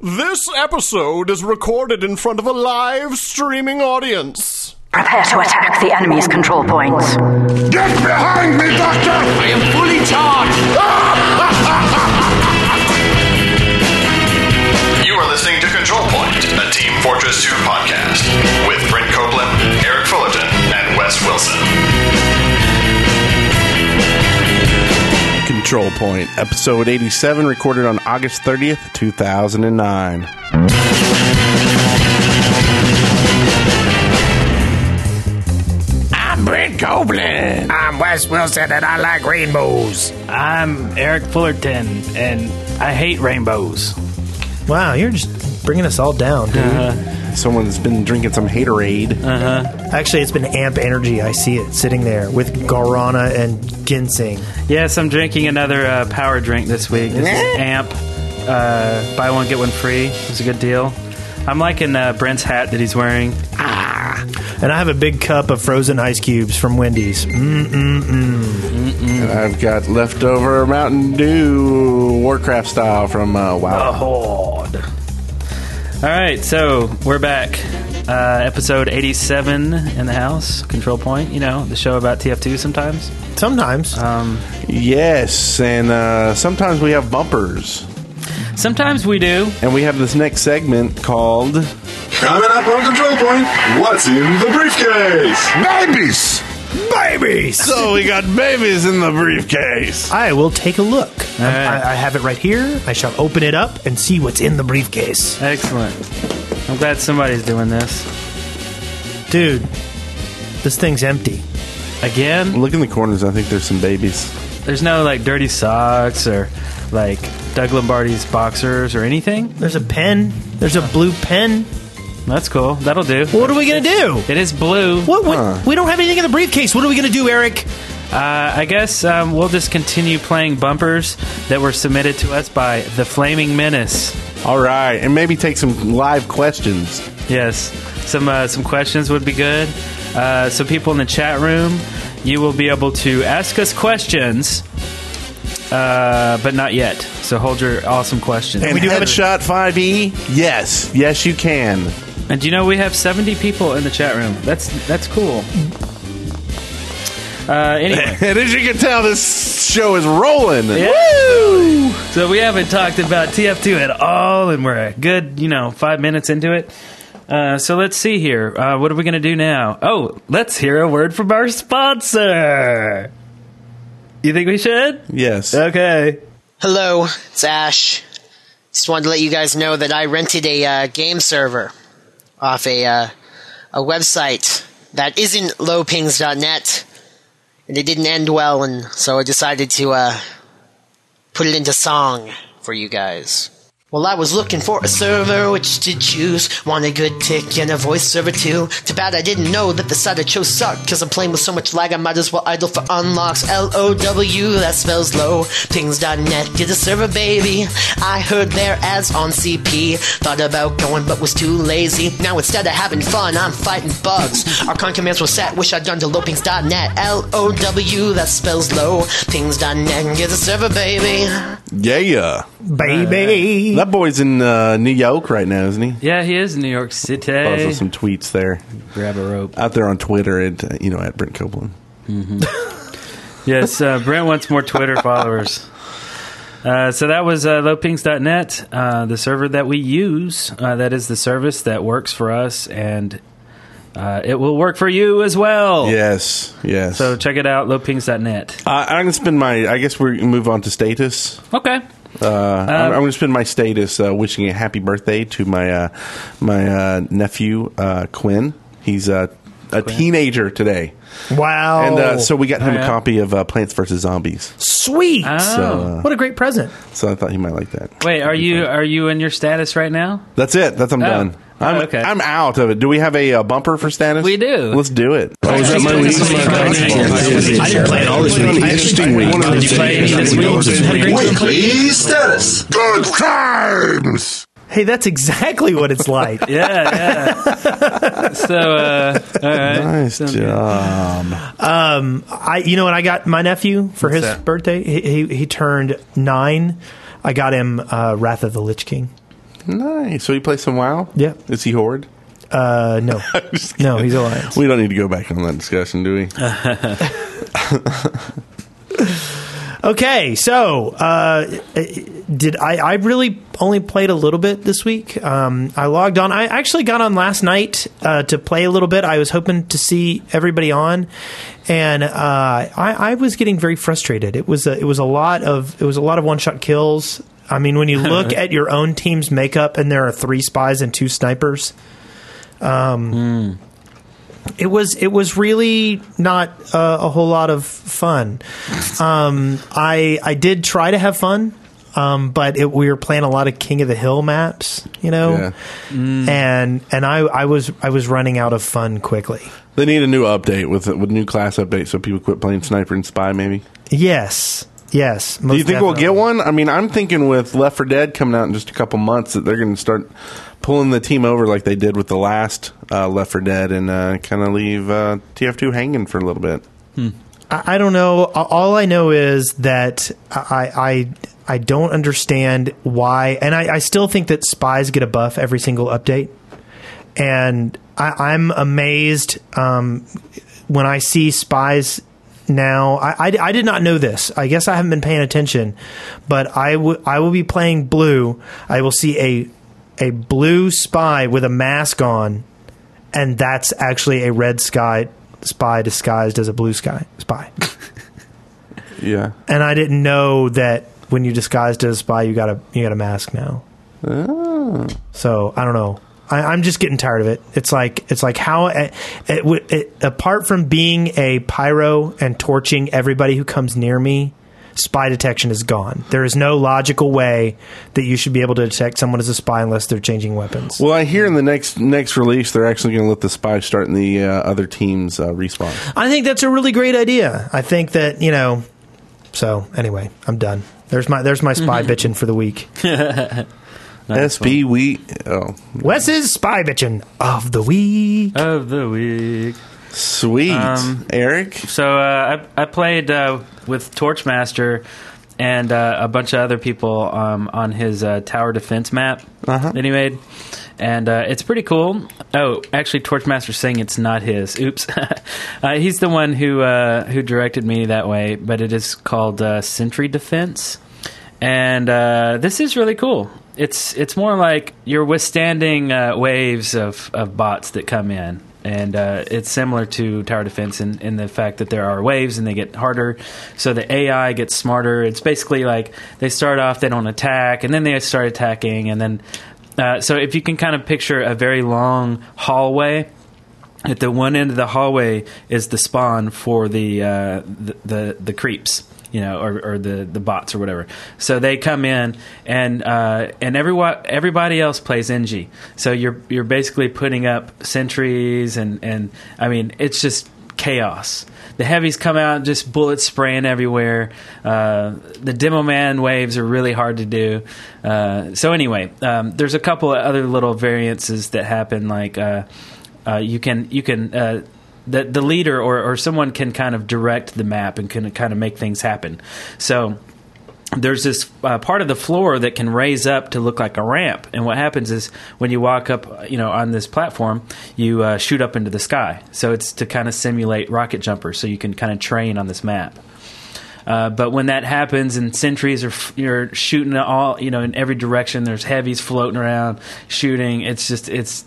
This episode is recorded in front of a live streaming audience. Prepare to attack the enemy's control points. Get behind me, Doctor! I am fully charged! You are listening to Control Point, a Team Fortress 2 podcast with Control Point, episode 87, recorded on August 30th, 2009. I'm Brent Copeland. I'm Wes Wilson and I like rainbows. I'm Eric Fullerton, and I hate rainbows. Wow, you're just bringing us all down, dude. Uh-huh. Someone's been drinking some haterade. Actually, it's been amp energy. I see it sitting there with guarana and ginseng. Yes, I'm drinking another uh, power drink this week. This is Amp. Uh, buy one, get one free. It's a good deal. I'm liking uh, Brent's hat that he's wearing. Ah. And I have a big cup of frozen ice cubes from Wendy's. Mm-mm-mm. And I've got leftover Mountain Dew Warcraft style from uh, WoW. Horde. All right, so we're back. Uh, episode 87 in the house. Control Point. You know the show about TF2 sometimes. Sometimes. Um, Yes, and uh, sometimes we have bumpers. sometimes we do. And we have this next segment called Coming up on Control Point, what's in the briefcase? Babies! Babies! So we got babies in the briefcase. I will take a look. Um, right. I, I have it right here. I shall open it up and see what's in the briefcase. Excellent. I'm glad somebody's doing this Dude, this thing's empty. again. Look in the corners. I think there's some babies. There's no like dirty socks or like Doug Lombardi's boxers or anything. There's a pen. There's a blue pen. That's cool. That'll do. What are we going to do? It is blue. What, what? We don't have anything in the briefcase. What are we going to do, Eric? Uh, I guess um, we'll just continue playing bumpers that were submitted to us by the Flaming Menace. All right, and maybe take some live questions. Yes, some uh, some questions would be good. Uh, so people in the chat room, you will be able to ask us questions, uh, but not yet. So hold your awesome questions. And We do have a- headshot 5e? Yes, yes, you can. And do you know we have 70 people in the chat room? That's that's cool. Uh, anyway, And as you can tell, this show is rolling. Yeah. so we haven't talked about TF2 at all, and we're a good, you know, five minutes into it. Uh, so let's see here. Uh, what are we going to do now? Oh, let's hear a word from our sponsor. You think we should? Yes. Okay. Hello, it's Ash. Just wanted to let you guys know that I rented a uh, game server off a uh, a website that isn't lowpings.net, and it didn't end well, and so I decided to uh, put it into song for you guys. Well, I was looking for a server which to choose. Want a good tick and a voice server too. Too bad I didn't know that the site I chose sucked. Cause I'm playing with so much lag, I might as well idle for unlocks. L O W, that spells low. Pings.net, get a server, baby. I heard their ads on CP. Thought about going, but was too lazy. Now instead of having fun, I'm fighting bugs. RCON commands were set, wish I'd done to lowpings.net. L O W, that spells low. Pings.net, get a server, baby. Yeah. Baby. That boy's in uh, New York right now, isn't he? Yeah, he is in New York City. Also some tweets there. Grab a rope. Out there on Twitter at, uh, you know, at Brent Copeland. Yes, uh, Brent wants more Twitter followers. Uh, so that was uh, lowpings.net, uh, the server that we use. Uh, that is the service that works for us, and uh, it will work for you as well. Yes, yes. So check it out, lowpings.net. Uh, I'm going to spend my, I guess we move on to status. Okay. Uh, I'm, I'm going to spend my status uh, wishing a happy birthday to my uh, my uh, nephew uh, Quinn. He's uh, a teenager today, Wow. and uh, so we got him Oh, yeah? a copy of uh, Plants vs Zombies. Sweet. Oh. So, uh, what a great present. so I thought he might like that. Wait, are you are you in your status right now? That's it. That's I'm Oh. done. Oh, I'm, okay. I'm out of it. Do we have a uh, bumper for status? We do. Let's do it. I didn't play it all this week. Interesting week. Did you play any this week? Had a Weekly status. Good times. Hey, that's exactly what it's like. Yeah, yeah. so, uh, all right. Nice Sounds job. Um, I, you know what I got my nephew for his that? birthday? He, he he turned nine. I got him uh, Wrath of the Lich King. Nice. So he plays some WoW. Yeah. Is he horde? Uh, no, no, he's alliance. We don't need to go back on that discussion, do we? Okay, so uh, did I? I really only played a little bit this week. Um, I logged on. I actually got on last night uh, to play a little bit. I was hoping to see everybody on, and uh, I, I was getting very frustrated. It was a, it was a lot of it was a lot of one shot kills. I mean, when you look at your own team's makeup, and there are three spies and two snipers. Um, it was it was really not uh, a whole lot of fun. Um, I I did try to have fun, um, but it, we were playing a lot of King of the Hill maps, you know, Yeah. and and I, I was I was running out of fun quickly. They need a new update with with new class update so people quit playing sniper and spy. Maybe. Yes, yes. Do you think we'll get one? I mean, I'm thinking with Left 4 Dead coming out in just a couple months that they're going to start pulling the team over like they did with the last uh, Left 4 Dead and uh, kind of leave uh, TF2 hanging for a little bit. I, I don't know. All I know is that I I I don't understand why, and I, I still think that spies get a buff every single update, and I, I'm amazed um, when I see spies. Now, I, I, I did not know this. I guess I haven't been paying attention, but I will I will be playing blue. I will see a a blue spy with a mask on, and that's actually a red sky spy disguised as a blue sky spy. Yeah. and I didn't know that when you disguised as a spy, you got a you got a mask now. Oh. So I don't know. I, I'm just getting tired of it. It's like it's like how it, it, it, apart from being a pyro and torching everybody who comes near me. Spy detection is gone. There is no logical way that you should be able to detect someone as a spy unless they're changing weapons. Well, I hear in the next next release they're actually going to let the spies start in the uh, other teams uh, respawn. I think that's a really great idea. I think that you know. So anyway, I'm done. There's my there's my spy bitching for the week. SB we oh Wes's spy bitching of the week. of the week. sweet Um, Eric. So uh, I I played uh, with Torchmaster and uh, a bunch of other people um, on his uh, tower defense map Uh-huh. that he made, and uh, it's pretty cool. Oh, actually, Torchmaster's saying it's not his. Oops, uh, he's the one who uh, who directed me that way, but it is called uh, Sentry Defense, and uh, this is really cool. It's it's more like you're withstanding uh, waves of, of bots that come in, and uh, it's similar to tower defense in, in the fact that there are waves and they get harder. So the AI gets smarter. It's basically like they start off, they don't attack, and then they start attacking, and then uh, so if you can kind of picture a very long hallway at the one end of the hallway is the spawn for the uh, the, the the creeps you know or, or the the bots or whatever. So they come in and uh, and everyone everybody else plays Engie so you're you're basically putting up sentries and and I mean it's just chaos. The heavies come out just bullets spraying everywhere. Uh, the demo man waves are really hard to do. Uh, so anyway um, there's a couple of other little variances that happen like uh, uh, you can you can uh, the leader or, or someone can kind of direct the map and can kind of make things happen. So there's this uh, part of the floor that can raise up to look like a ramp, and what happens is when you walk up, you know, on this platform, you uh, shoot up into the sky. So it's to kind of simulate rocket jumpers, so you can kind of train on this map. Uh, but when that happens and sentries are you're shooting all you know in every direction, there's heavies floating around shooting. It's just it's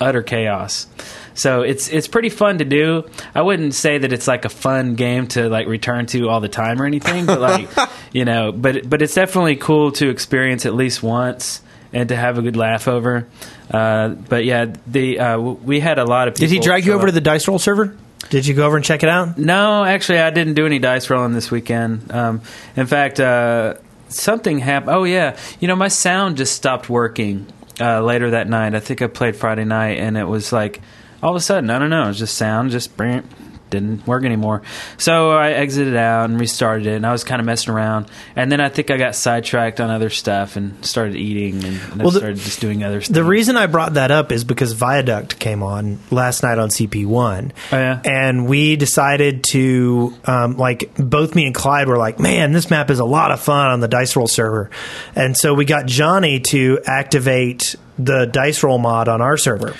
utter chaos. So it's it's pretty fun to do. I wouldn't say that it's like a fun game to like return to all the time or anything, but like you know, but but it's definitely cool to experience at least once and to have a good laugh over. Uh, but yeah, the uh, we had a lot of people. Did he drag you over up. to the dice roll server? Did you go over and check it out? No, actually, I didn't do any dice rolling this weekend. Um, in fact, uh, something happened. Oh yeah, you know, my sound just stopped working uh, later that night. I think I played Friday night, and it was like all of a sudden, I don't know, it was just sound just brr, didn't work anymore. So I exited out and restarted it, and I was kind of messing around. And then I think I got sidetracked on other stuff and started eating and, and Well, the- started just doing other stuff. The reason I brought that up is because Viaduct came on last night on CP1. Oh, yeah? And we decided to, um, like, both me and Clyde were like, man, this map is a lot of fun on the Dice Roll server. And so we got Johnny to activate the Dice Roll mod on our server.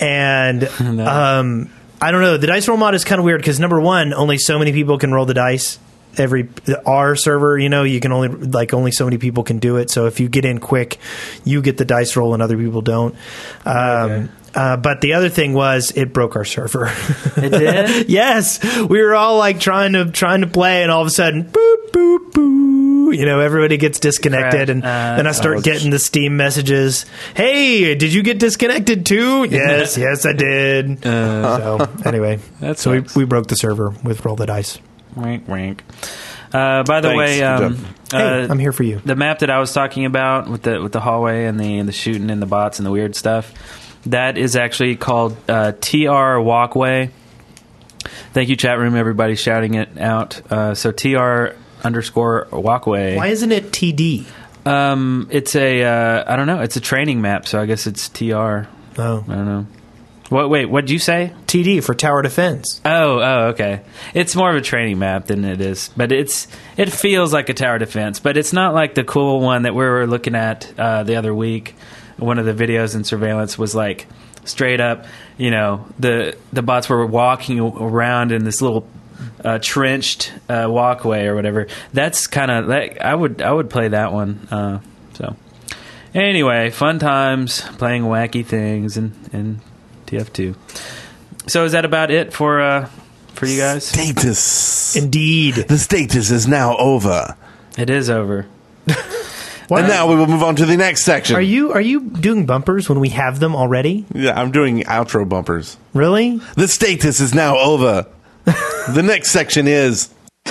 And, um, I don't know. The Dice Roll mod is kind of weird because, number one, only so many people can roll the dice. Every our server you know you can only like only so many people can do it. So if you get in quick you get the dice roll and other people don't. Um, uh, but the other thing was it broke our server. It did? yes. We were all like trying to trying to play and all of a sudden boop boop boo you know everybody gets disconnected and Uh, then i start getting the steam messages hey did you get disconnected too yes yes i did so anyway That so we, we broke the server with roll the dice Wink, wink. Uh, by the Thanks. way, um. Hey, uh, I'm here for you. the map that I was talking about with the with the hallway and the the shooting and the bots and the weird stuff, that is actually called uh, TR Walkway. Thank you, chat room. Everybody shouting it out. Uh, so TR underscore Walkway. Why isn't it TD? Um, it's a uh, I don't know. It's a training map, so I guess it's TR. Oh, I don't know. What? Wait, what did you say? TD for tower defense. Oh, oh, okay. It's more of a training map than it is, but it's it feels like a tower defense, but it's not like the cool one that we were looking at uh, the other week. One of the videos in surveillance was like straight up, you know, the the bots were walking around in this little uh, trenched uh, walkway or whatever. That's kind of that. I would I would play that one. Uh, so anyway, fun times playing wacky things and and TF2. So is that about it for uh, for you guys? Status. Indeed. The status is now over. It is over. And now we will move on to the next section. Are you are you doing bumpers when we have them already? Yeah, I'm doing outro bumpers. Really? The status is now over. The next section is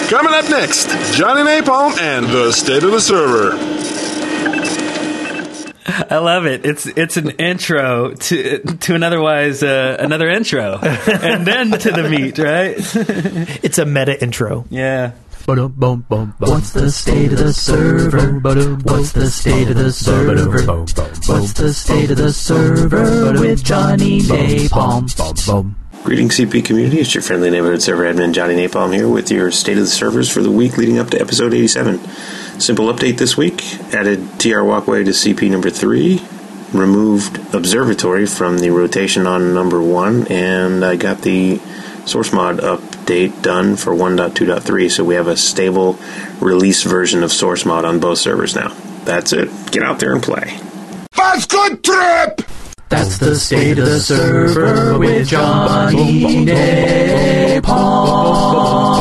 Coming up next, Johnny Napalm and the state of the server. I love it. It's it's an intro to to an otherwise uh, another intro, and then to the meat, right? It's a meta intro. yeah. What's the state of the server? What's the state of the server? What's the state of the server with Johnny Napalm? Greetings, CP community. It's your friendly neighborhood server admin, Johnny Napalm, here with your state of the servers for the week leading up to episode 87. Simple update this week added TR Walkway to CP number 3, removed Observatory from the rotation on number 1, and I got the SourceMod update done for 1.2.3, so we have a stable release version of SourceMod on both servers now. That's it. Get out there and play. That's good trip! That's the state of the server with Johnny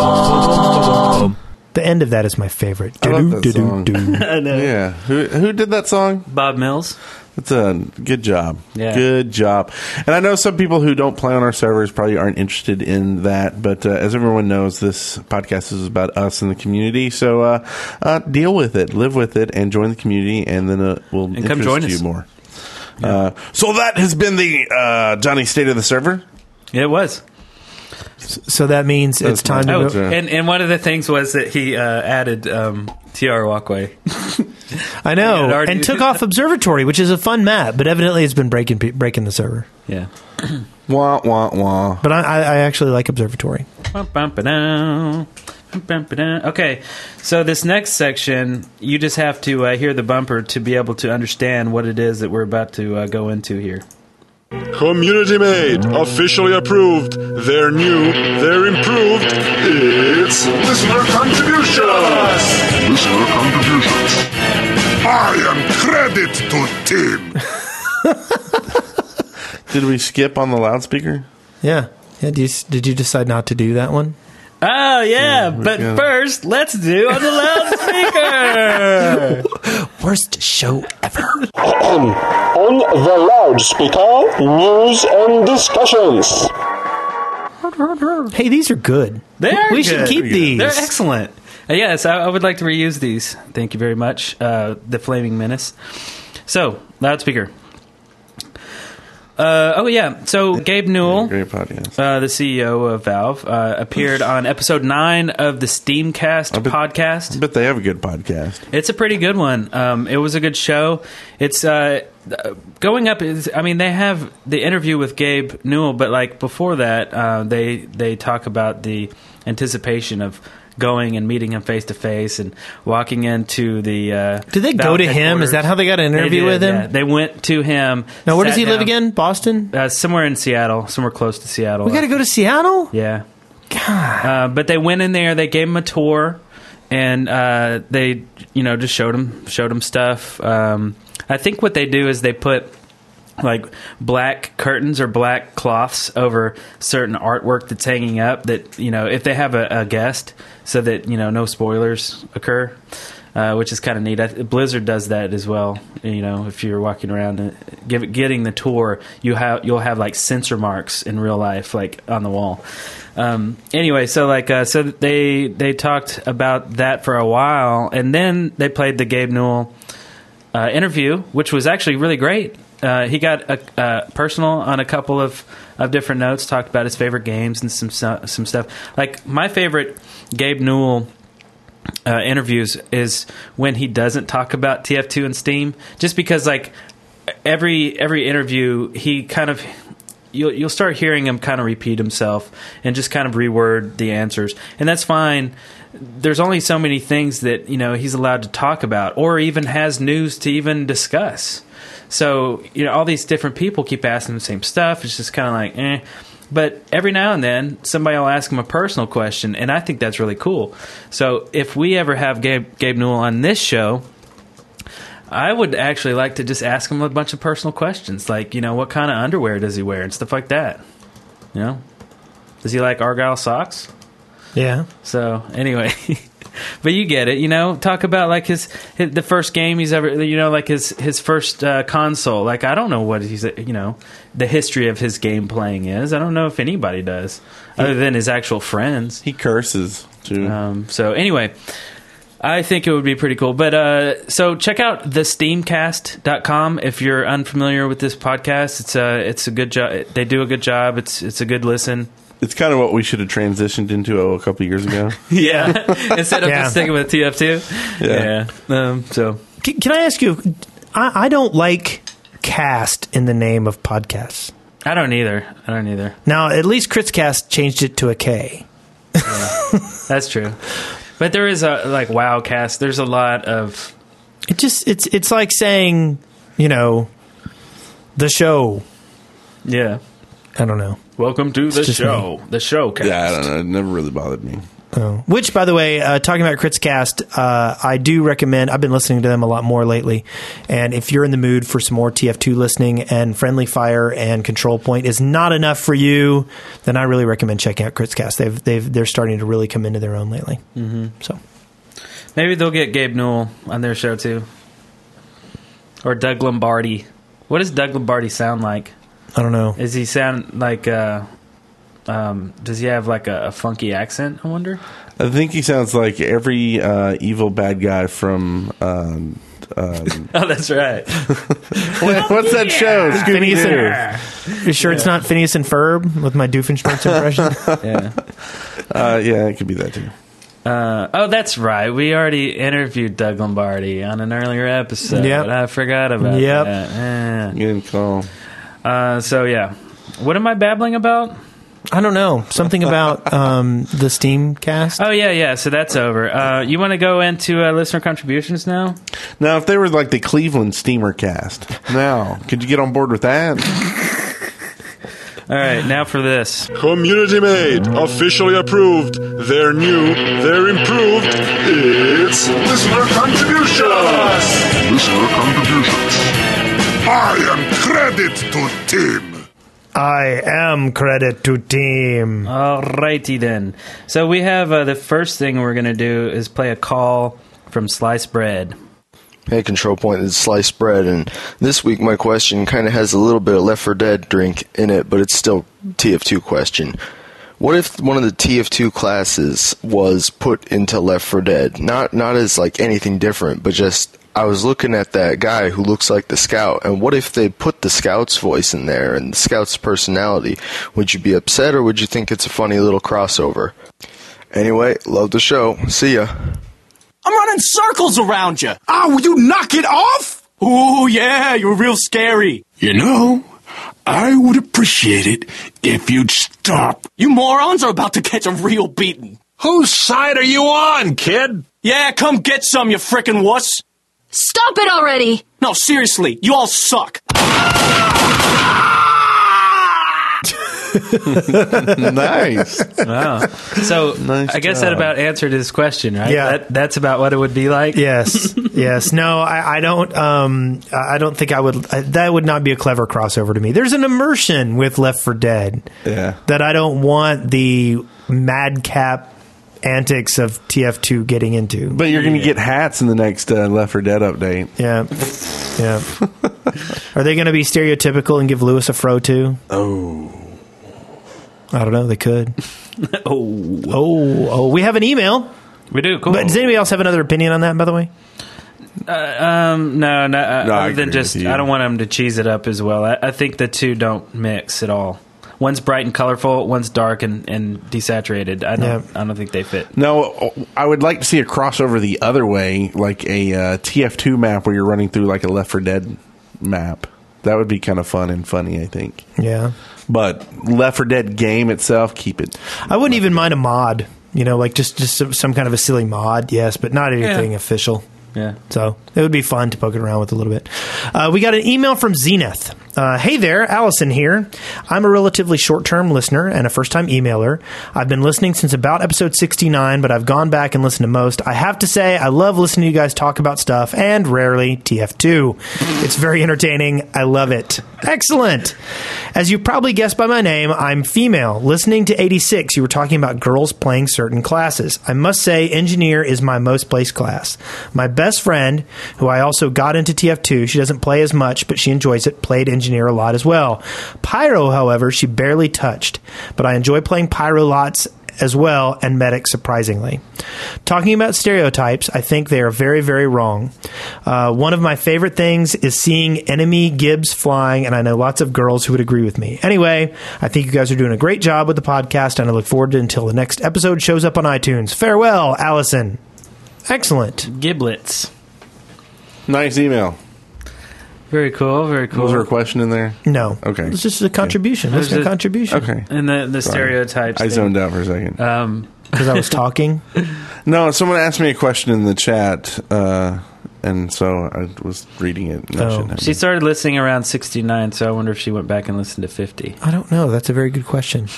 Napalm. The end of that is my favorite. I love that Do-do-do-do. I know. yeah. Who who did that song? Bob Mills. It's a good job. Yeah. Good job. And I know some people who don't play on our servers probably aren't interested in that, but uh, as everyone knows, this podcast is about us and the community. So uh, uh, deal with it, live with it, and join the community, and then uh, we'll And come interest join you us. more. Uh, so that has been the uh, Johnny State of the Server. It was. So that means it's time to Oh, go. and and one of the things was that he uh, added um, TR Walkway. I know, Yeah, already- and took off Observatory, which is a fun map, but evidently it's been breaking breaking the server. Yeah. Wah wah wah. But I, I, I actually like Observatory. Bum-bum-ba-dum. Bum-bum-ba-dum. Okay, so this next section, you just have to uh, hear the bumper to be able to understand what it is that we're about to uh, go into here. Community made, officially approved. They're new, they're improved. It's listener contributions. Listener contributions. I am credit to Tim. Did we skip on the loudspeaker? Yeah, yeah. Did you, did you decide not to do that one? Oh yeah, but go. first let's do on the loudspeaker. Worst show ever. On the loudspeaker, news and discussions. Hey, these are good. They are We should keep these. They're excellent. Uh, yes, I, I would like to reuse these. Thank you very much. Uh, the Flaming Menace. So loudspeaker. Uh, oh yeah. So Gabe Newell, Great podcast. uh, the CEO of Valve, uh, appeared on episode nine of the Steamcast podcast. I bet they have a good podcast. It's a pretty good one. Um, it was a good show. It's uh, uh, going up. Is, I mean, they have the interview with Gabe Newell, but like before that, uh, they they talk about the anticipation of going and meeting him face to face and walking into the. Uh, Did they go to him? Is that how they got an interview did, with him? yeah. They went to him. Now, where does he live again? Boston. Uh, somewhere in Seattle, somewhere close to Seattle. We got to go to Seattle. Yeah. Uh, but they went in there. They gave him a tour, and uh, they, you know, just showed him showed him stuff. Um, I think what they do is they put like black curtains or black cloths over certain artwork that's hanging up. That you know, if they have a, a guest, so that you know no spoilers occur. Uh, which is kind of neat. I, Blizzard does that as well. You know, if you're walking around and give, getting the tour, you have you'll have like censor marks in real life, like on the wall. Um, anyway, so like uh, so they they talked about that for a while, and then they played the Gabe Newell uh, interview, which was actually really great. Uh, he got a, uh, personal on a couple of, of different notes, talked about his favorite games and some some stuff. Like my favorite Gabe Newell uh, interviews is when he doesn't talk about TF2 and Steam, just because like every every interview he kind of you'll you'll start hearing him kind of repeat himself and just kind of reword the answers, and that's fine. There's only so many things that you know he's allowed to talk about, or even has news to even discuss. So you know all these different people keep asking the same stuff. It's just kind of like eh. But every now and then, somebody will ask him a personal question, and I think that's really cool. So if we ever have Gabe, Gabe Newell on this show, I would actually like to just ask him a bunch of personal questions, like you know, what kind of underwear does he wear and stuff like that. You know, does he like argyle socks? Yeah. So anyway, but you get it. You know, talk about like his, his the first game he's ever. You know, like his his first uh, console. Like I don't know what he's. You know, the history of his game playing is. I don't know if anybody does, other than his actual friends. He curses too. Um, so anyway. I think it would be pretty cool. But uh, so check out thesteamcast.com if you're unfamiliar with this podcast. It's a it's a good job. They do a good job. It's it's a good listen. It's kind of what we should have transitioned into oh, a couple years ago. Yeah, instead of Yeah. just sticking with TF2. Yeah. Yeah. Um, so Can, can I ask you? I, I don't like cast in the name of podcasts. I don't either. I don't either. Now, at least Kritzcast changed it to a K. That's true. But there is a like Wowcast. There's a lot of It just it's it's like saying, you know, the show. yeah. I don't know. Welcome to the just show. The show cast. yeah, I don't know. It never really bothered me. Oh. Which, by the way, uh, talking about Kritzcast, uh, I do recommend. I've been listening to them a lot more lately, and if you're in the mood for some more TF2 listening, and Friendly Fire and Control Point is not enough for you, then I really recommend checking out Kritzcast. They've they've they're starting to really come into their own lately. Mm-hmm. So Maybe they'll get Gabe Newell on their show too. Or Doug Lombardi. What does Doug Lombardi sound like? I don't know. Is he sound like uh um does he have like a, a funky accent, I wonder? I think he sounds like every uh, evil bad guy from. Um, um, Oh, that's right. what- what's that show? Phineas Scooby-Doo. and, you sure it's not Phineas and Ferb with my Doofenshmirtz impression? yeah. Uh, yeah, it could be that too. Uh, oh, that's right. We already interviewed Doug Lombardi on an earlier episode. Yep. I forgot about Yep. that. Eh. Good call. Uh, so yeah, what am I babbling about? I don't know. Something about um, the Steam cast. Oh yeah, yeah. So that's over. Uh, you want to go into uh, listener contributions now? Now, if they were like the Cleveland Steamer cast, now could you get on board with that? All right, now for this. Community made, officially approved. They're new, they're improved. It's listener contributions. Listener contributions. I am credit to team. I am credit to team. Alrighty then. So we have uh, the first thing we're gonna do is play a call from Slice Bread. Hey, Control Point, it's Sliced Bread, and this week my question kind of has a little bit of Left 4 Dead drink in it, but it's still TF2 question. What if one of the TF2 classes was put into Left 4 Dead? Not not as like anything different, but just I was looking at that guy who looks like the scout, and what if they put the scout's voice in there and the scout's personality? Would you be upset or would you think it's a funny little crossover? Anyway, love the show. See ya. I'm running circles around you. Oh, ah, will you knock it off? Oh, yeah, you're real scary. You know, I would appreciate it if you'd stop. You morons are about to catch a real beating. Whose side are you on, kid? Yeah, come get some, you frickin' wuss. Stop it already! No, seriously, you all suck. nice. Wow. So Nice I guess that about answered his question, right? Yeah. That, that's about what it would be like. Yes, yes. No, I, I don't. Um, I don't think I would. I, that would not be a clever crossover to me. There's an immersion with Left 4 Dead Yeah. that I don't want the madcap antics of TF2 getting into. But you're going to get hats in the next uh, Left 4 Dead update. Yeah, yeah. Are they going to be stereotypical and give Lewis a fro too? Oh. I don't know. They could. oh, oh, oh. We have an email. We do. Cool. But does anybody else have another opinion on that? By the way. Uh, um, no, no. Uh, No, I other than just. I don't want them to cheese it up as well. I, I think the two don't mix at all. One's bright and colorful. One's dark and, and desaturated. I don't. I don't think they fit. No, I would like to see a crossover the other way, like a uh, TF2 map where you're running through like a Left 4 Dead map. That would be kind of fun and funny, I think. Yeah. But Left 4 Dead game itself, keep it. I wouldn't even mind a mod. You know, like just just some, some kind of a silly mod, yes, but not anything Yeah. official. Yeah. So it would be fun to poke it around with a little bit. Uh, we got an email from Zenith. Uh, hey there, Allison here. I'm a relatively short term listener and a first time emailer. I've been listening since about episode 69, but I've gone back and listened to most. I have to say, I love listening to you guys talk about stuff and rarely TF2. It's very entertaining. I love it. Excellent. As you probably guessed by my name, I'm female. Listening to 86, you were talking about girls playing certain classes. I must say, engineer is my most placed class. My best friend, who I also got into TF2, she doesn't play as much, but she enjoys it, played engineer a lot as well. Pyro, however, she barely touched, but I enjoy playing Pyro lots as well, and medic surprisingly. Talking about stereotypes, I think they are very, very wrong. Uh, one of my favorite things is seeing enemy gibs flying, and I know lots of girls who would agree with me. Anyway, I think you guys are doing a great job with the podcast, and I look forward to until the next episode shows up on iTunes. Farewell, Allison. Excellent. Giblets. Nice email. Very cool. Very cool. Was there a question in there? No. Okay. It's just a contribution. There's It's a a- contribution. Okay. And the the Sorry. stereotypes. I thing. zoned out for a second. Um, Because I was talking. No, someone asked me a question in the chat, uh, and so I was reading it. and Oh. she started listening around 69, so I wonder if she went back and listened to 50. I don't know. That's a very good question.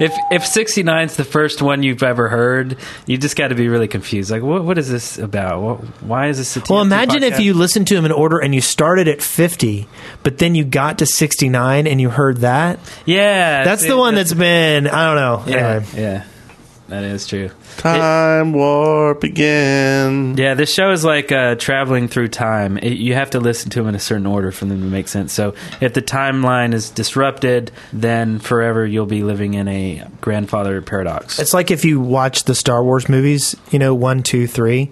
If if 69 is the first one you've ever heard, you just got to be really confused. Like, what what is this about? What, why is this a Well, imagine if you listened to him in order and you started at 50, but then you got to 69 and you heard that. Yeah. That's the one that's- that's been, I don't know. Yeah, Anyway. yeah. That is true. Time warp again. Yeah, this show is like uh, traveling through time. It, you have to listen to them in a certain order for them to make sense. So if the timeline is disrupted, then forever you'll be living in a grandfather paradox. It's like if you watch the Star Wars movies, you know, one, two, three,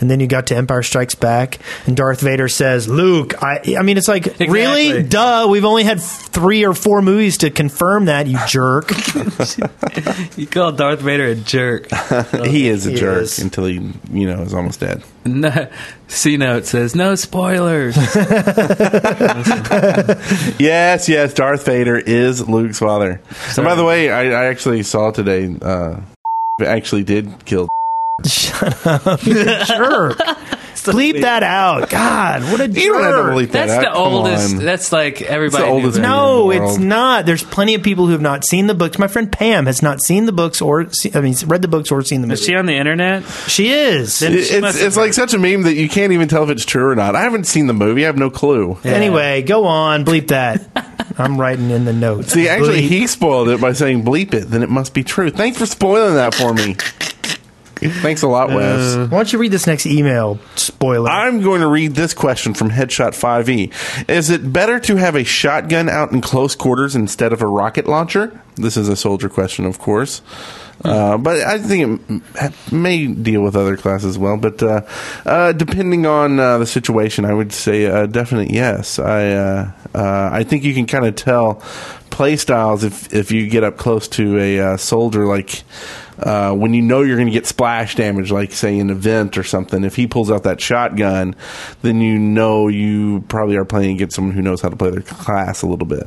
and then you got to Empire Strikes Back, and Darth Vader says, Luke, I, I mean, it's like, really? Duh, we've only had three or four movies to confirm that, you jerk. you call Darth Vader a jerk. he is a He jerk is. until he, you know, is almost dead. No, C note says no spoilers. yes, yes, Darth Vader is Luke's father. And by the way, I, I actually saw today. Uh, actually did kill. Shut up, you jerk. Bleep that out. God, what a jerk. You don't have to bleep that That's out. the Come oldest. on. That's like everybody. It's the knew oldest that. No, in the it's world. not. There's plenty of people who have not seen the books. My friend Pam has not seen the books or, see, I mean, read the books or seen the movie. Is she on the internet? She is. Then It- she must it's have it's like such a meme that you can't even tell if it's true or not. I haven't seen the movie. I have no clue. Anyway, go on. Bleep that. I'm writing in the notes. See, actually, Bleep. he spoiled it by saying "bleep it." Then it must be true. Thanks for spoiling that for me. Thanks a lot, Wes. Why don't you read this next email? Spoiler. I'm going to read this question from Headshot 5e. Is it better to have a shotgun out in close quarters instead of a rocket launcher? This is a soldier question, of course. Uh, but I think it may deal with other classes as well. But uh, uh, depending on uh, the situation, I would say uh, definite yes. I uh, uh, I think you can kind of tell play styles if if you get up close to a uh, soldier like. Uh, when you know you're going to get splash damage, like say an event or something, if he pulls out that shotgun, then you know you probably are playing against someone who knows how to play their class a little bit.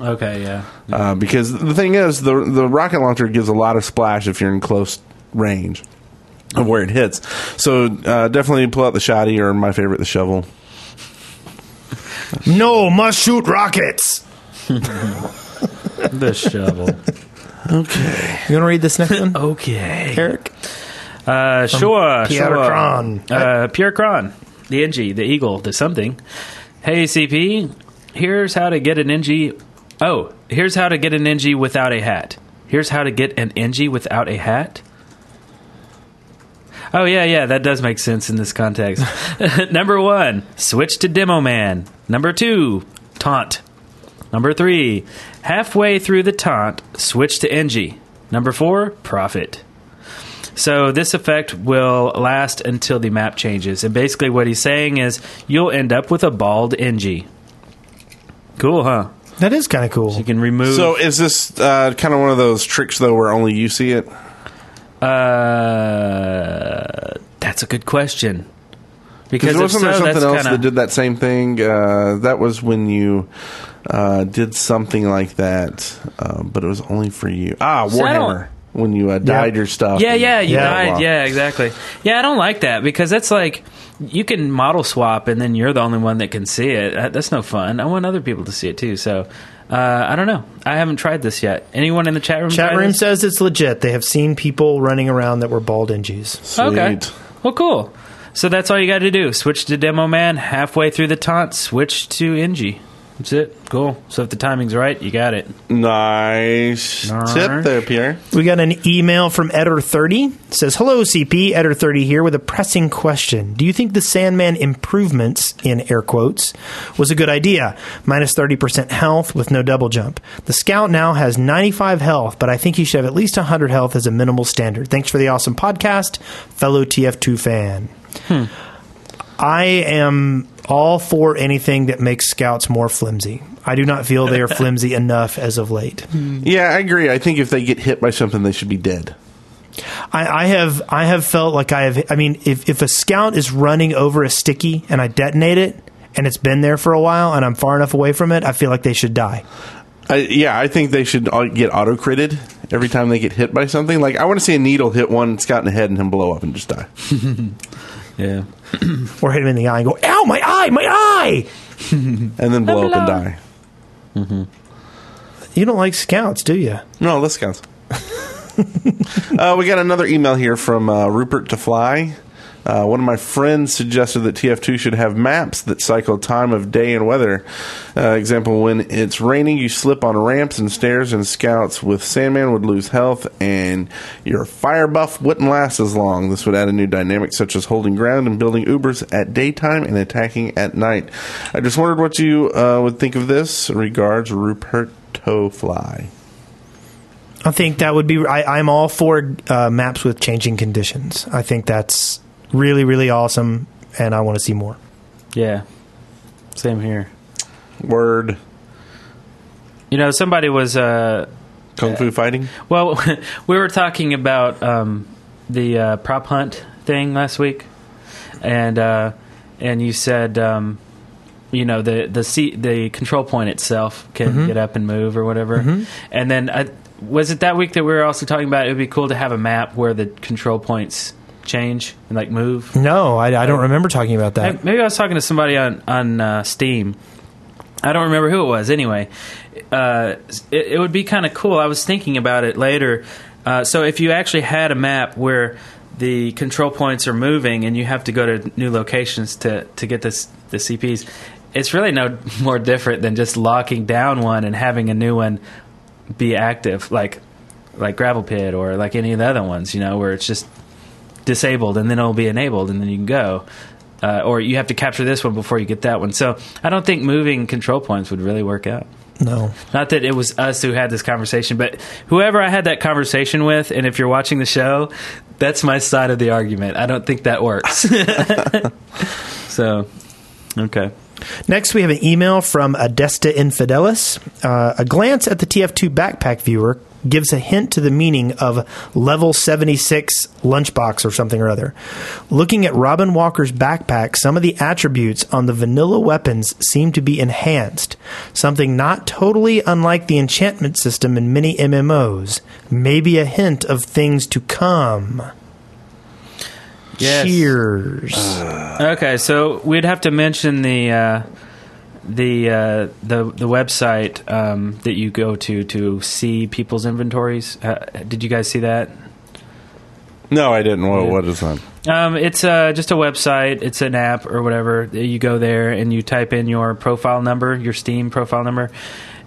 Okay, yeah. Uh, because the thing is, the the rocket launcher gives a lot of splash if you're in close range of where it hits. So uh, definitely pull out the shotty or my favorite, the shovel. no, must shoot rockets. the shovel. Okay. You want to read this next one? okay. Eric? Uh, sure, Pierre sure. Cron. Uh, Pierre Cron, the Engie, the eagle, the something. Hey, CP, here's how to get an Engie. Oh, here's how to get an Engie without a hat. Here's how to get an Engie without a hat. Oh yeah, yeah, that does make sense in this context. Number one, switch to Demo Man. Number two, taunt. Number three, halfway through the taunt, switch to Engie. Number four, profit. So this effect will last until the map changes. And basically what he's saying is you'll end up with a bald Engie. Cool, huh? That is kind of cool. you can remove So is this uh, kind of one of those tricks though, where only you see it? Uh, that's a good question. Because Because wasn't so, there something else kinda, that did that same thing? Uh, that was when you uh, did something like that, uh, but it was only for you. Ah, So Warhammer. When you uh, dyed your stuff. Yeah, yeah, you blah, died. Yeah, exactly. Yeah, I don't like that because that's like you can model swap and then you're the only one that can see it. That's no fun. I want other people to see it too. So uh, I don't know. I haven't tried this yet. Anyone in the chat room? Chat room this? says it's legit. They have seen people running around that were bald Engies. Okay. Well, cool. So that's all you got to do. Switch to Demo Man. Halfway through the taunt, switch to Engie. That's it. Cool. So if the timing's right, you got it. Nice tip there, Pierre. We got an email from Eder30. It says, Hello, CP. Eder30 here with a pressing question. Do you think the Sandman improvements, in air quotes, was a good idea? Minus 30% health with no double jump. The Scout now has 95 health, but I think he should have at least 100 health as a minimal standard. Thanks for the awesome podcast, fellow TF2 fan. Hmm. I am all for anything that makes scouts more flimsy. I do not feel they are flimsy enough as of late. Hmm. Yeah, I agree. I think if they get hit by something, they should be dead. I, I have I have felt like I have. I mean, if if a scout is running over a sticky and I detonate it and it's been there for a while and I'm far enough away from it, I feel like they should die. I, yeah, I think they should get auto critted every time they get hit by something. Like I want to see a needle hit one scout in the head and him blow up and just die. yeah, or hit him in the eye and go, "Ow, my eye, my eye!" and then blow up and die. You don't like scouts, do you? No, the scouts. uh, we got another email here from uh, Rupert to Fly. Uh, one of my friends suggested that TF2 should have maps that cycle time of day and weather. Uh, example, when it's raining, you slip on ramps and stairs, and scouts with Sandman would lose health, and your fire buff wouldn't last as long. This would add a new dynamic, such as holding ground and building Ubers at daytime and attacking at night. I just wondered what you uh, would think of this. Regards, Rupert Fly. I think that would be. I, I'm all for uh, maps with changing conditions. I think that's really really awesome, and I want to see more. Yeah. Same here. Word. You know, somebody was uh, kung fu fighting. Well, we were talking about um, the uh, prop hunt thing last week, and uh, and you said, um, you know, the the seat, the control point itself can Mhm. get up and move or whatever. Mhm. And then I, was it that week that we were also talking about it would be cool to have a map where the control points change and like move. No, I, I don't remember talking about that. Maybe I was talking to somebody on on uh, Steam. I don't remember who it was. Anyway, uh, it, it would be kind of cool. I was thinking about it later. Uh, so if you actually had a map where the control points are moving and you have to go to new locations to to get this the CPs, it's really no more different than just locking down one and having a new one be active, like like Gravel Pit or like any of the other ones. You know, where it's just disabled, and then it'll be enabled, and then you can go. Uh, or you have to capture this one before you get that one. So I don't think moving control points would really work out. No. Not that it was us who had this conversation, but whoever I had that conversation with, and if you're watching the show, that's my side of the argument. I don't think that works. so, okay. Next, we have an email from Adesta Infidelis. Uh, a glance at the TF2 backpack viewer gives a hint to the meaning of level 76 lunchbox or something or other. Looking at Robin Walker's backpack, some of the attributes on the vanilla weapons seem to be enhanced, something not totally unlike the enchantment system in many MMOs. Maybe a hint of things to come. Yes. Cheers. Okay, so we'd have to mention the uh, the uh, the the website um, that you go to to see people's inventories. Uh, did you guys see that? No, I didn't. What, what is that? Um, it's uh, just a website. It's an app or whatever. You go there and you type in your profile number, your Steam profile number,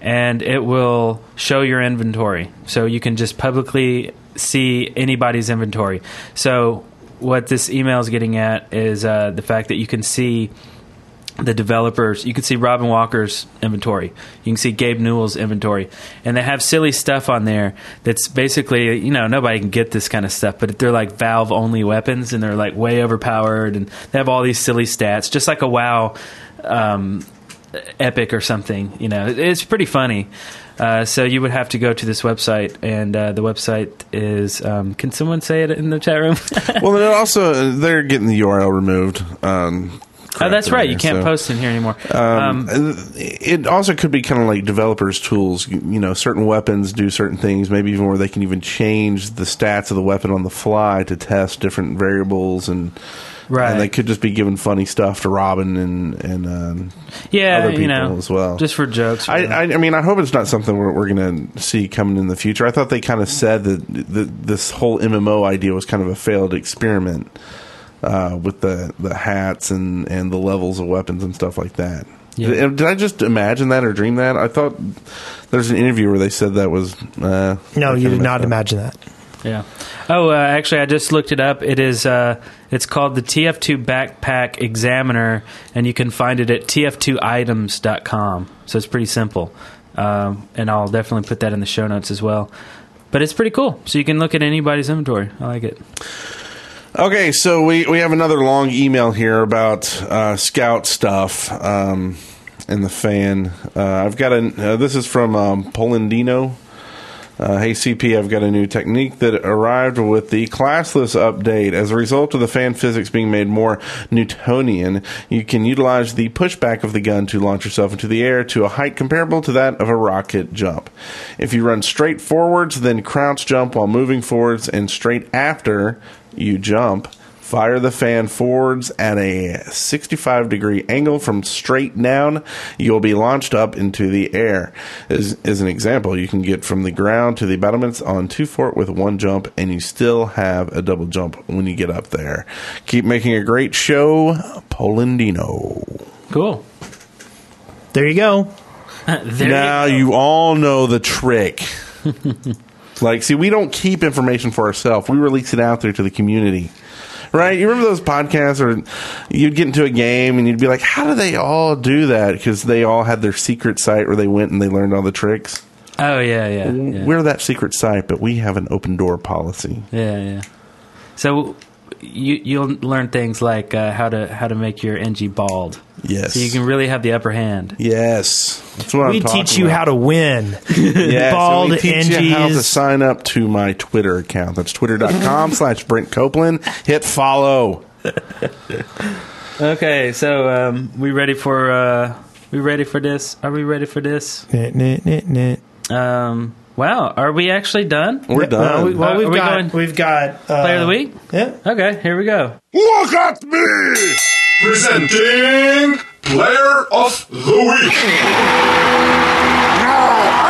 and it will show your inventory. So you can just publicly see anybody's inventory. So what this email is getting at is uh, the fact that you can see the developers. You can see Robin Walker's inventory. You can see Gabe Newell's inventory, and they have silly stuff on there that's basically you know nobody can get this kind of stuff, but they're like Valve only weapons, and they're like way overpowered, and they have all these silly stats, just like a WoW um, epic or something. You know, it's pretty funny. Uh, so you would have to go to this website, and uh, the website is. Um, can someone say it in the chat room? well, then also they're getting the URL removed. Um, oh, that's right. in You can't so- post in here anymore. Um, it also could be kind of like developers' tools. You, you know, certain weapons do certain things. Maybe even where they can even change the stats of the weapon on the fly to test different variables, and Right. and they could just be giving funny stuff to Robin and and um, Yeah, other you people know, as well, just for jokes. I, I, I mean, I hope it's not something we're, we're going to see coming in the future. I thought they kind of said that the, this whole MMO idea was kind of a failed experiment uh, with the, the hats and, and the levels of weapons and stuff like that. Yeah. Did, did I just imagine that or dream that? I thought there's an interview where they said that was. Uh, No, you did not up. imagine that. Yeah. Oh, uh, actually, I just looked it up. It is. Uh, it's called the TF2 Backpack Examiner, and you can find it at tf2items.com. So it's pretty simple, um, and I'll definitely put that in the show notes as well. But it's pretty cool. So you can look at anybody's inventory. I like it. Okay, so we, we have another long email here about uh, scout stuff um, in the fan. Uh, I've got a. Uh, this is from um, Polandino. Uh, hey CP, I've got a new technique that arrived with the classless update. As a result of the fan physics being made more Newtonian, you can utilize the pushback of the gun to launch yourself into the air to a height comparable to that of a rocket jump. If you run straight forwards, then crouch jump while moving forwards, and straight after you jump, Fire the fan forwards at a 65 degree angle from straight down. You'll be launched up into the air. As, as an example, you can get from the ground to the battlements on 2Fort with one jump, and you still have a double jump when you get up there. Keep making a great show, Polandino. Cool. There you go. now you, all know the trick. like, see, we don't keep information for ourselves. We release it out there to the community. Right? You remember those podcasts where you'd get into a game and you'd be like, how do they all do that? Because they all had their secret site where they went and they learned all the tricks. Oh yeah, yeah, yeah. We're that secret site, but we have an open door policy. Yeah, yeah. So you you'll learn things like uh, how to how to make your Engie bald. Yes. So you can really have the upper hand. Yes. That's what we I'm talking teach you about. how to win. Yeah, Bald so we teach you how to sign up to my Twitter account. That's twitter.com slash Brent Copeland. Hit follow. Okay, so um, we ready for uh, we ready for this? Are we ready for this? Um, wow, are we actually done? We're done. well, we- well, Uh, we've are we got going we've got uh, player of the week? Yeah. Okay, here we go. Look at me! Presenting Player of the Week. Now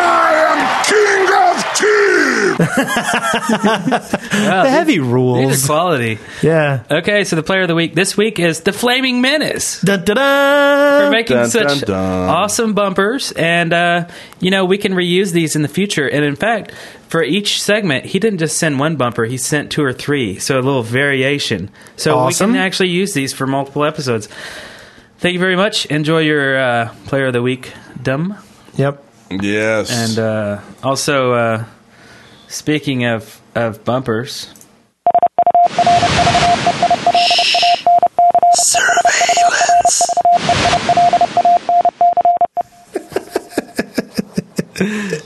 Wow, the heavy These rules. are quality. Yeah. Okay, so the player of the week this week is the Flaming Menace. Dun, dun, dun. For making Dun, such dun, dun. awesome bumpers, and uh, you know we can reuse these in the future. And in fact, for each segment, he didn't just send one bumper; he sent two or three, so a little variation. So Awesome. we can actually use these for multiple episodes. Thank you very much. Enjoy your uh, player of the week, dumb. Yep. Yes. And uh, also, uh, speaking of of bumpers, Surveillance.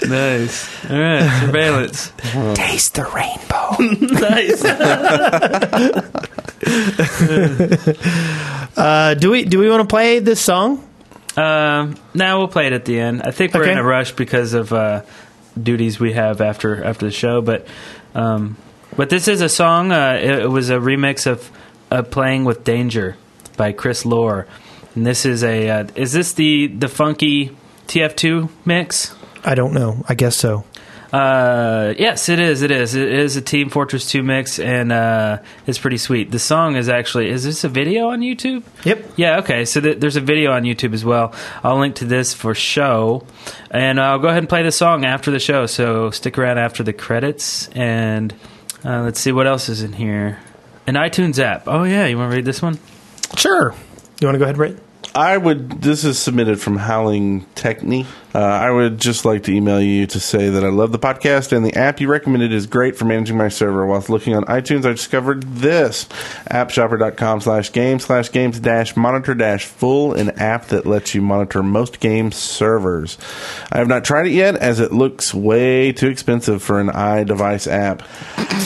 nice. All right, surveillance. Taste the rainbow. nice. Uh, do we do we want to play this song? Um, now we'll play it at the end. I think we're Okay. in a rush because of uh, duties we have after after the show. But um, but this is a song. Uh, it, it was a remix of uh, "Playing with Danger" by Chris Lohr, and this is a uh, is this the the funky TF2 mix? I don't know. I guess so. Uh, yes, it is. It is. It is a Team Fortress 2 mix, and uh, it's pretty sweet. The song is actually. Is this a video on YouTube? Yep. Yeah. Okay. So th- there's a video on YouTube as well. I'll link to this for show, and I'll go ahead and play the song after the show. So stick around after the credits, and uh, let's see what else is in here. An iTunes app. Oh yeah, you want to read this one? Sure. You want to go ahead, Ray? I would. This is submitted from Howling Techni. Uh, I would just like to email you to say that I love the podcast and the app you recommended is great for managing my server. Whilst looking on iTunes, I discovered this appshopper.com slash game slash games dash monitor dash full, an app that lets you monitor most game servers. I have not tried it yet as it looks way too expensive for an iDevice app.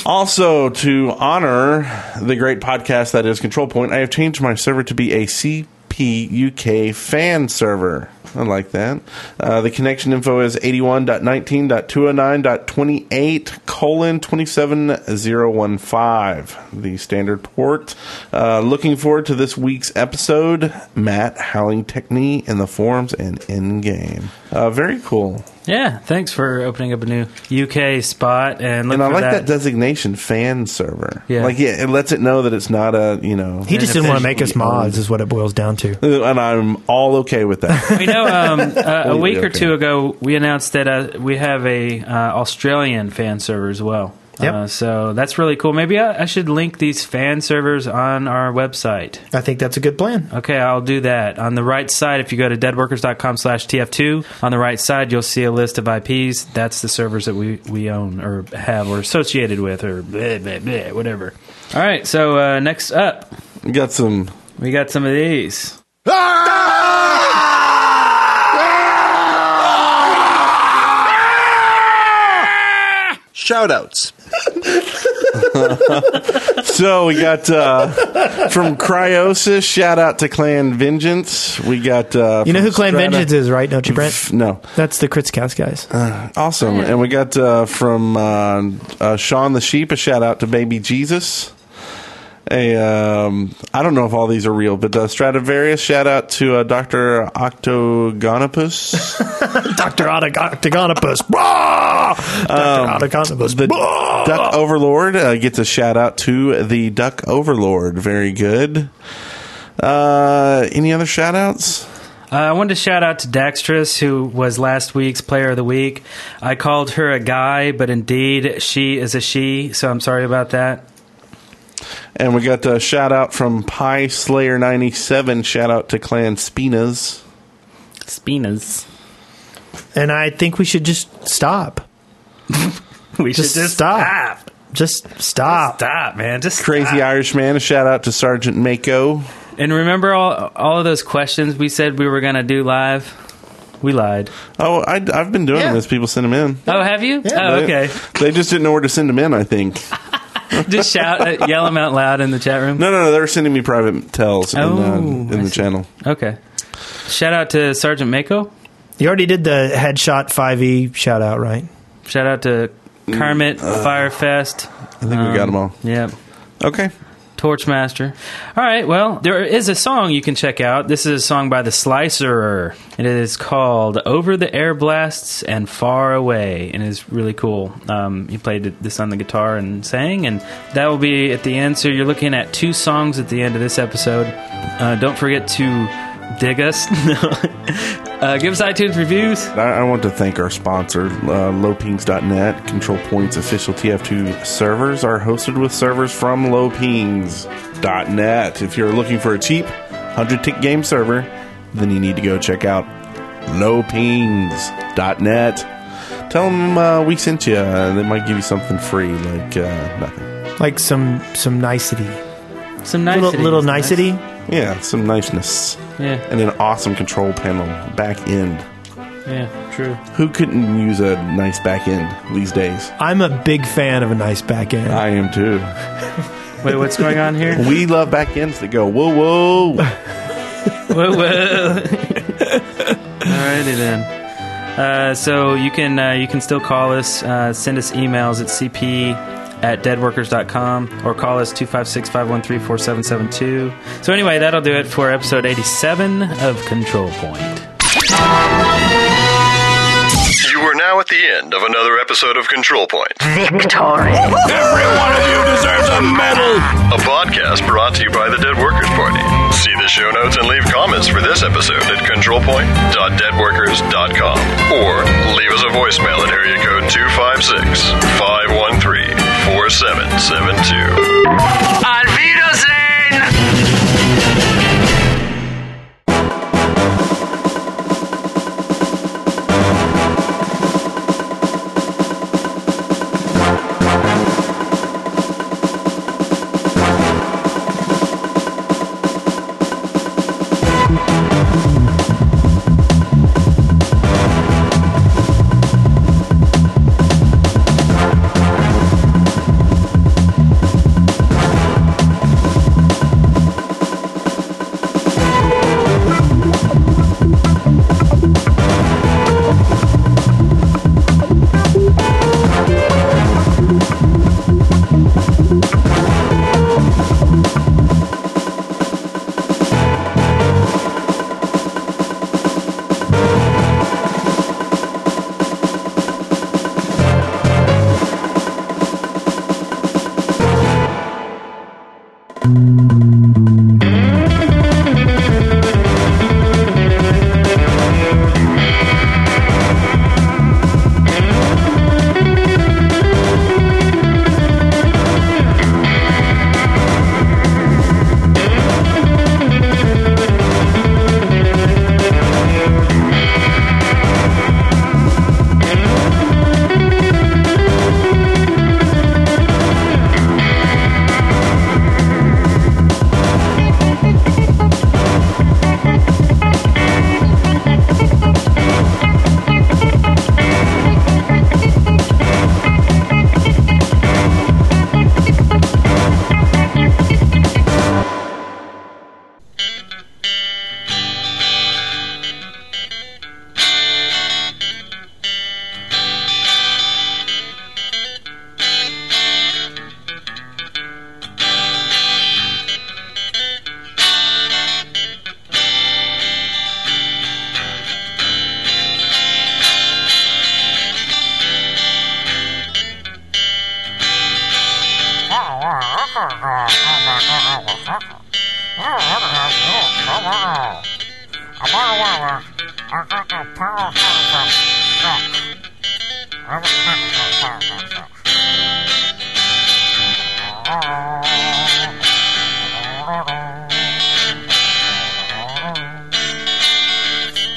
Also, to honor the great podcast that is Control Point, I have changed my server to be a UK fan server. I like that. Uh, the connection info is 81.19.209.28 colon 27015, the standard port. Uh, looking forward to this week's episode. Matt Howling Techni in the forums and in game. Uh, very cool. Yeah. Thanks for opening up a new UK spot and And I like that. that. designation, fan server. Yeah. like yeah, it lets it know that it's not a you know. He just didn't want to make us mods, is what it boils down to. and I'm all okay with that. We know um, uh, a Completely week or okay. two ago we announced that uh, we have a uh, Australian fan server as well. Yep. Uh, so that's really cool. Maybe I, I should link these fan servers on our website. I think that's a good plan. Okay, I'll do that. On the right side, if you go to deadworkers.com slash TF2, on the right side, you'll see a list of IPs. That's the servers that we, we own or have or associated with or bleh, bleh, bleh, whatever. All right, so uh, next up, we got some. We got some of these. Shoutouts. so we got uh, from Cryosis. Shout out to Clan Vengeance. We got uh, You know who Clan Strata- Vengeance is, right? Don't you, Brent? No, That's the Crits Cast guys. awesome. And we got uh, from uh, uh, Sean the Sheep. A shout out to Baby Jesus. A um, I don't know if all these are real, but uh, Stradivarius. Shout out to uh, Doctor Octogonopus. Dr. Octagonopus. Dr. Octagonopus. Um, the Duck Overlord uh, gets a shout out to the Duck Overlord. Very good. Uh, any other shout outs? Uh, I wanted to shout out to Dextrous, who was last week's Player of the Week. I called her a guy, but indeed she is a she, so I'm sorry about that. And we got a shout out from Pie Slayer 97. Shout out to Clan Spinas. Spinas. And I think we should just stop. we just should just stop. Just stop. Stop, man. Just Crazy Irishman. A shout out to Sergeant Mako. And remember all all of those questions we said we were going to do live? We lied. Oh, I, have been doing Yeah. them as people send them in. Oh, have you? Oh, They- okay. They just didn't know where to send them in, I think. Just shout, uh, yell them out loud in the chat room. No, no, no. They're sending me private tells in, Oh, uh, in the see. channel. Okay. Shout out to Sergeant Mako. You already did the headshot 5e shout out, right? Shout out to Kermit Firefest. I think we got them all. Yep. Okay. Torchmaster. All right, well, there is a song you can check out. This is a song by the Slicerer. It is called Over the Air Blasts and Far Away, and it's really cool. Um, he played this on the guitar and sang, and that will be at the end. So you're looking at two songs at the end of this episode. Uh, don't forget to dig us. uh, give us iTunes reviews. I, I want to thank our sponsor, uh, lowpings.net. Control Point's official TF2 servers are hosted with servers from lowpings.net. If you're looking for a cheap 100 tick game server, then you need to go check out lowpings.net. Tell them uh, we sent you. Uh, they might give you something free, like uh, nothing. Like some some nicety. Some little, nicety little is nice. Nicety. Yeah, some niceness. Yeah. And an awesome control panel back end. Yeah, true. Who couldn't use a nice back end these days? I'm a big fan of a nice back end. I am too. Wait, what's going on here? We love back ends that go whoa whoa. whoa, whoa. Alrighty then. Uh, so you can uh, you can still call us, uh, send us emails at cp at deadworkers.com or call us 256-513-4772. So anyway, that'll do it for episode 87 of Control Point. You are now at the end of another episode of Control Point. Victory. Every one of you deserves a medal! A podcast brought to you by the Dead Workers Party. See the show notes and leave comments for this episode at controlpoint.deadworkers.com or leave us a voicemail at area code 256 513 4772. Auf Wiedersehen!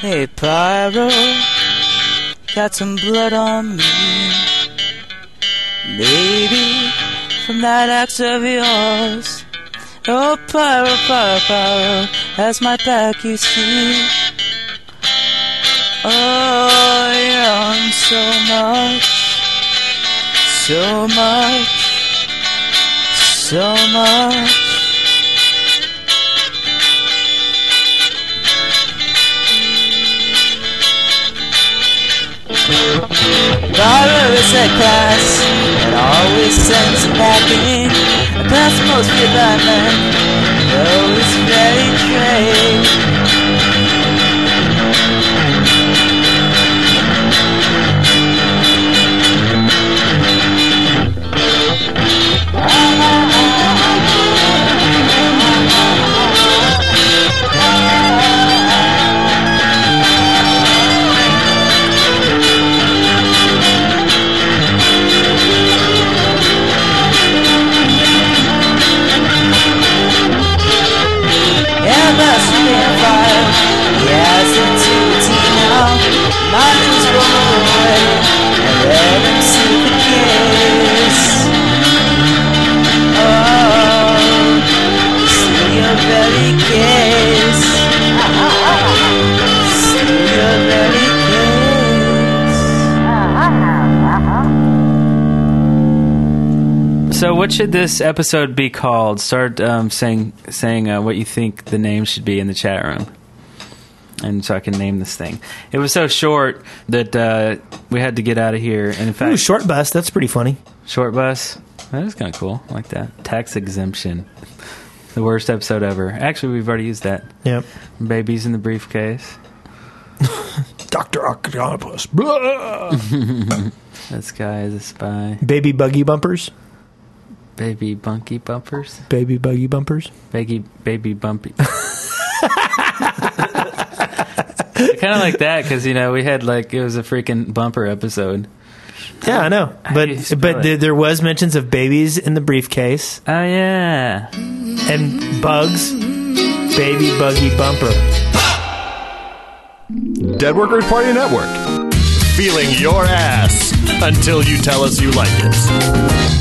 Hey, Pyro, got some blood on me. Maybe from that axe of yours. Oh, Pyro, Pyro, Pyro, has my back, you see. Oh, so much, so much, so much. Pyro is a class that always sends packing. A passport for Batman. Oh, it's very trade. What should this episode be called? Start um, saying saying uh, what you think the name should be in the chat room, and so I can name this thing. It was so short that uh, we had to get out of here. And in fact, Ooh, short bus. That's pretty funny. short bus. That is kind of cool. I like that tax exemption. The worst episode ever. Actually, we've already used that. Yep. Babies in the briefcase. Doctor Octopus. this guy is a spy. Baby buggy bumpers. Baby bunky bumpers. Baby buggy bumpers. Baby baby bumpy. kind of like that because you know we had like it was a freaking bumper episode. Yeah, I know. But but there, there was mentions of babies in the briefcase. Oh yeah. And bugs. Baby buggy bumper. Dead Workers Party Network. Feeling your ass until you tell us you like it.